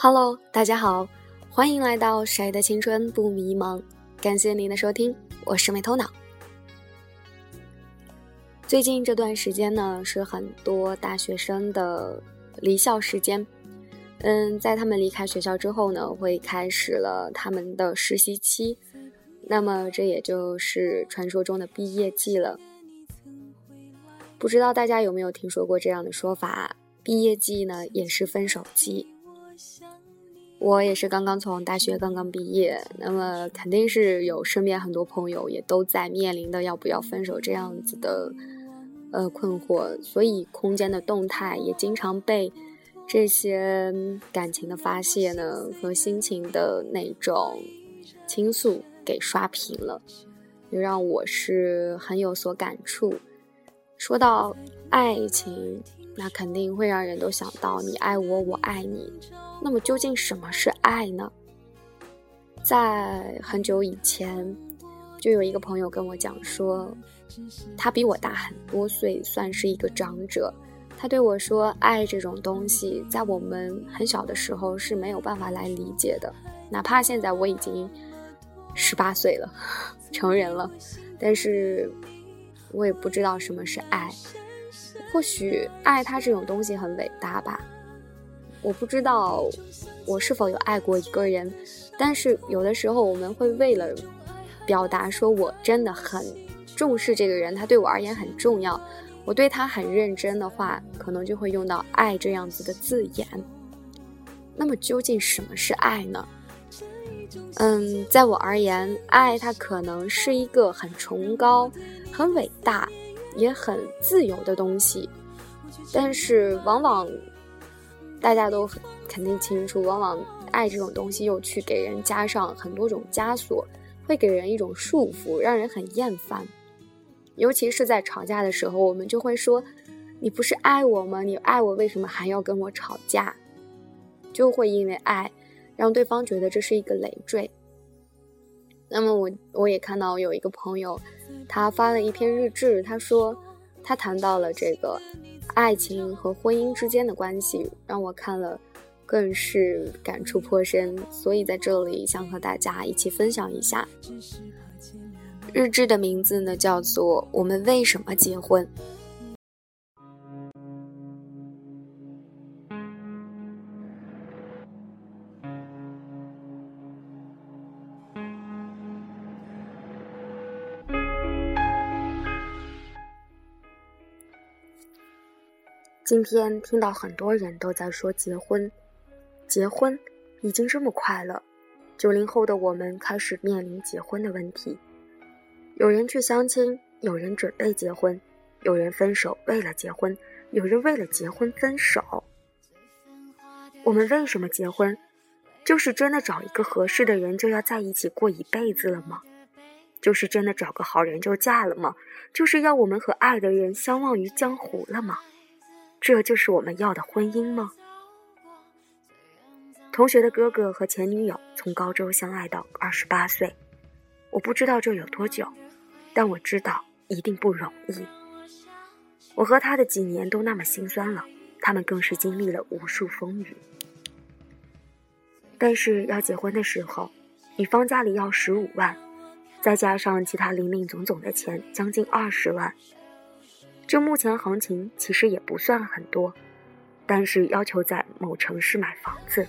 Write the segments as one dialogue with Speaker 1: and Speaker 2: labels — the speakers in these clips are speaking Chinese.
Speaker 1: Hello，大家好，欢迎来到谁的青春不迷茫？感谢您的收听，我是没头脑。最近这段时间呢，是很多大学生的离校时间。嗯，在他们离开学校之后呢，会开始了他们的实习期。那么，这也就是传说中的毕业季了。不知道大家有没有听说过这样的说法？毕业季呢，也是分手季。我也是刚刚从大学刚刚毕业，那么肯定是有身边很多朋友也都在面临的要不要分手这样子的呃困惑，所以空间的动态也经常被这些感情的发泄呢和心情的那种倾诉给刷屏了，也让我是很有所感触。说到爱情。那肯定会让人都想到你爱我，我爱你。那么究竟什么是爱呢？在很久以前，就有一个朋友跟我讲说，他比我大很多岁，算是一个长者。他对我说，爱这种东西，在我们很小的时候是没有办法来理解的。哪怕现在我已经十八岁了，成人了，但是我也不知道什么是爱。或许爱他这种东西很伟大吧，我不知道我是否有爱过一个人，但是有的时候我们会为了表达说我真的很重视这个人，他对我而言很重要，我对他很认真的话，可能就会用到爱这样子的字眼。那么究竟什么是爱呢？嗯，在我而言，爱它可能是一个很崇高、很伟大。也很自由的东西，但是往往大家都很肯定清楚，往往爱这种东西又去给人加上很多种枷锁，会给人一种束缚，让人很厌烦。尤其是在吵架的时候，我们就会说：“你不是爱我吗？你爱我，为什么还要跟我吵架？”就会因为爱，让对方觉得这是一个累赘。那么我我也看到有一个朋友。他发了一篇日志，他说他谈到了这个爱情和婚姻之间的关系，让我看了更是感触颇深，所以在这里想和大家一起分享一下。日志的名字呢叫做《我们为什么结婚》。今天听到很多人都在说结婚，结婚已经这么快了。九零后的我们开始面临结婚的问题，有人去相亲，有人准备结婚，有人分手为了结婚，有人为了结婚分手。我们为什么结婚？就是真的找一个合适的人就要在一起过一辈子了吗？就是真的找个好人就嫁了吗？就是要我们和爱的人相忘于江湖了吗？这就是我们要的婚姻吗？同学的哥哥和前女友从高中相爱到二十八岁，我不知道这有多久，但我知道一定不容易。我和他的几年都那么心酸了，他们更是经历了无数风雨。但是要结婚的时候，女方家里要十五万，再加上其他零零总总的钱，将近二十万。就目前行情，其实也不算很多，但是要求在某城市买房子，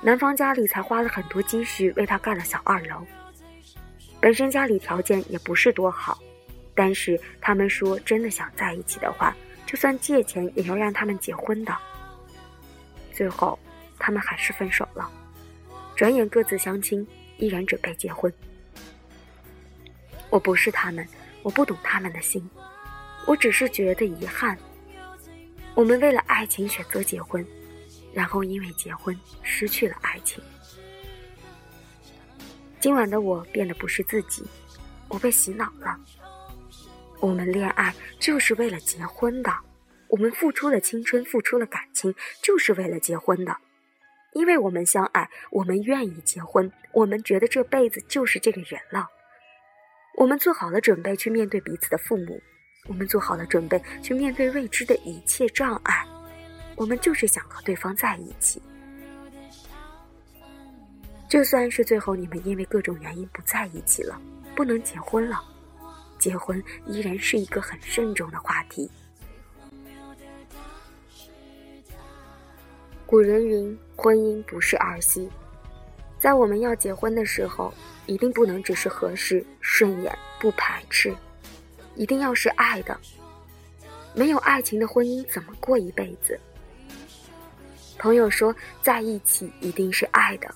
Speaker 1: 男方家里才花了很多积蓄为他盖了小二楼。本身家里条件也不是多好，但是他们说真的想在一起的话，就算借钱也要让他们结婚的。最后，他们还是分手了，转眼各自相亲，依然准备结婚。我不是他们，我不懂他们的心。我只是觉得遗憾，我们为了爱情选择结婚，然后因为结婚失去了爱情。今晚的我变得不是自己，我被洗脑了。我们恋爱就是为了结婚的，我们付出了青春，付出了感情，就是为了结婚的。因为我们相爱，我们愿意结婚，我们觉得这辈子就是这个人了。我们做好了准备去面对彼此的父母。我们做好了准备去面对未知的一切障碍，我们就是想和对方在一起，就算是最后你们因为各种原因不在一起了，不能结婚了，结婚依然是一个很慎重的话题。古人云：“婚姻不是儿戏。”在我们要结婚的时候，一定不能只是合适、顺眼、不排斥，一定要是爱的。没有爱情的婚姻怎么过一辈子？朋友说，在一起一定是爱的，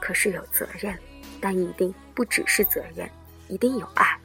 Speaker 1: 可是有责任，但一定不只是责任，一定有爱。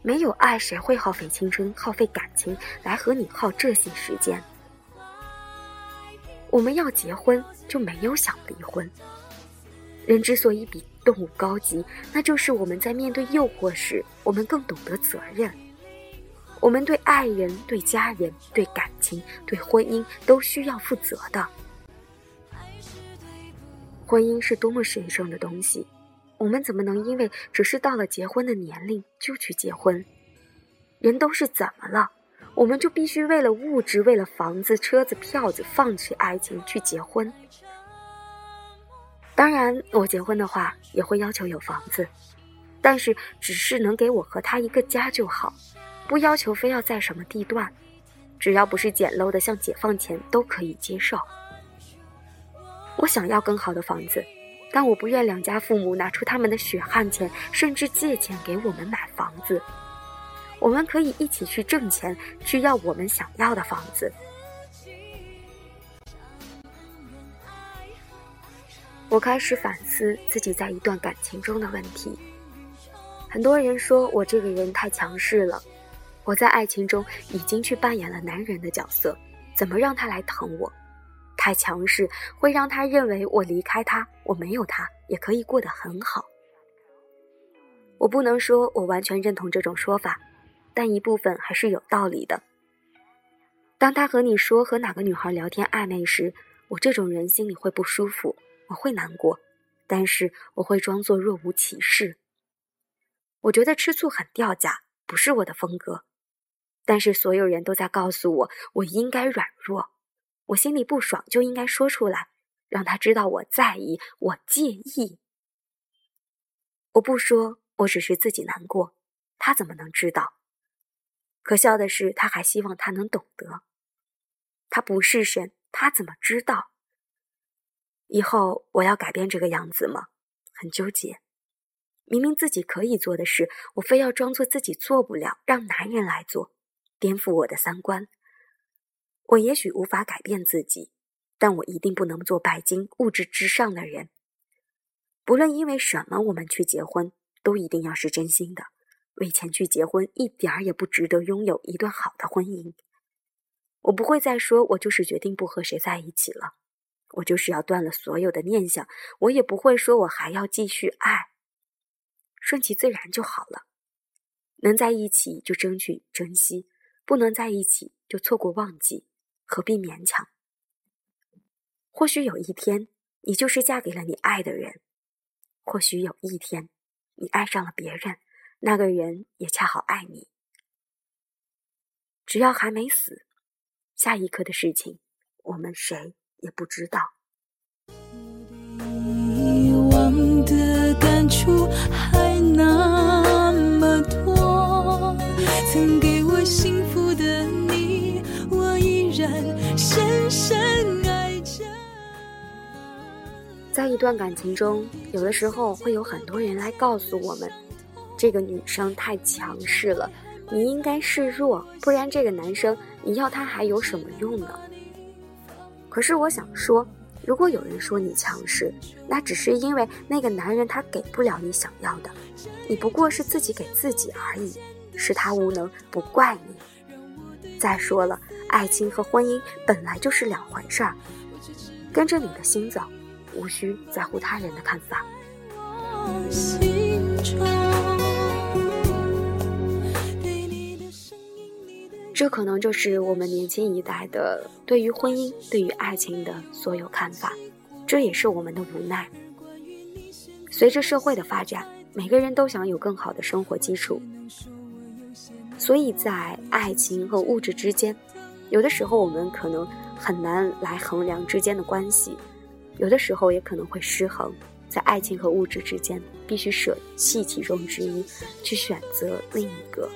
Speaker 1: 没有爱，谁会耗费青春、耗费感情来和你耗这些时间？我们要结婚，就没有想离婚。人之所以比动物高级，那就是我们在面对诱惑时，我们更懂得责任。我们对爱人、对家人、对感情、对婚姻都需要负责的。婚姻是多么神圣的东西，我们怎么能因为只是到了结婚的年龄就去结婚？人都是怎么了？我们就必须为了物质，为了房子、车子、票子，放弃爱情去结婚。当然，我结婚的话也会要求有房子，但是只是能给我和他一个家就好，不要求非要在什么地段，只要不是简陋的像解放前都可以接受。我想要更好的房子，但我不愿两家父母拿出他们的血汗钱，甚至借钱给我们买房子。我们可以一起去挣钱，去要我们想要的房子。我开始反思自己在一段感情中的问题。很多人说我这个人太强势了，我在爱情中已经去扮演了男人的角色，怎么让他来疼我？太强势会让他认为我离开他，我没有他也可以过得很好。我不能说我完全认同这种说法。但一部分还是有道理的。当他和你说和哪个女孩聊天暧昧时，我这种人心里会不舒服，我会难过，但是我会装作若无其事。我觉得吃醋很掉价，不是我的风格。但是所有人都在告诉我，我应该软弱，我心里不爽就应该说出来，让他知道我在意，我介意。我不说，我只是自己难过，他怎么能知道？可笑的是，他还希望他能懂得。他不是神，他怎么知道？以后我要改变这个样子吗？很纠结。明明自己可以做的事，我非要装作自己做不了，让男人来做，颠覆我的三观。我也许无法改变自己，但我一定不能做拜金、物质至上的人。不论因为什么，我们去结婚，都一定要是真心的。为钱去结婚，一点儿也不值得拥有一段好的婚姻。我不会再说，我就是决定不和谁在一起了，我就是要断了所有的念想。我也不会说，我还要继续爱，顺其自然就好了。能在一起就争取珍惜，不能在一起就错过忘记，何必勉强？或许有一天，你就是嫁给了你爱的人；或许有一天，你爱上了别人。那个人也恰好爱你，只要还没死，下一刻的事情我们谁也不知道。在一段感情中，有的时候会有很多人来告诉我们。这个女生太强势了，你应该示弱，不然这个男生你要他还有什么用呢？可是我想说，如果有人说你强势，那只是因为那个男人他给不了你想要的，你不过是自己给自己而已，是他无能，不怪你。再说了，爱情和婚姻本来就是两回事儿，跟着你的心走，无需在乎他人的看法。这可能就是我们年轻一代的对于婚姻、对于爱情的所有看法，这也是我们的无奈。随着社会的发展，每个人都想有更好的生活基础，所以在爱情和物质之间，有的时候我们可能很难来衡量之间的关系，有的时候也可能会失衡。在爱情和物质之间，必须舍弃其中之一，去选择另一个。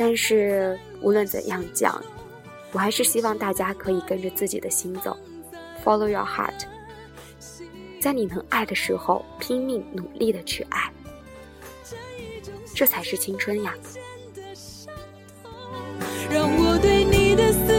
Speaker 1: 但是无论怎样讲，我还是希望大家可以跟着自己的心走，follow your heart。在你能爱的时候，拼命努力的去爱，这才是青春呀。让我对你的思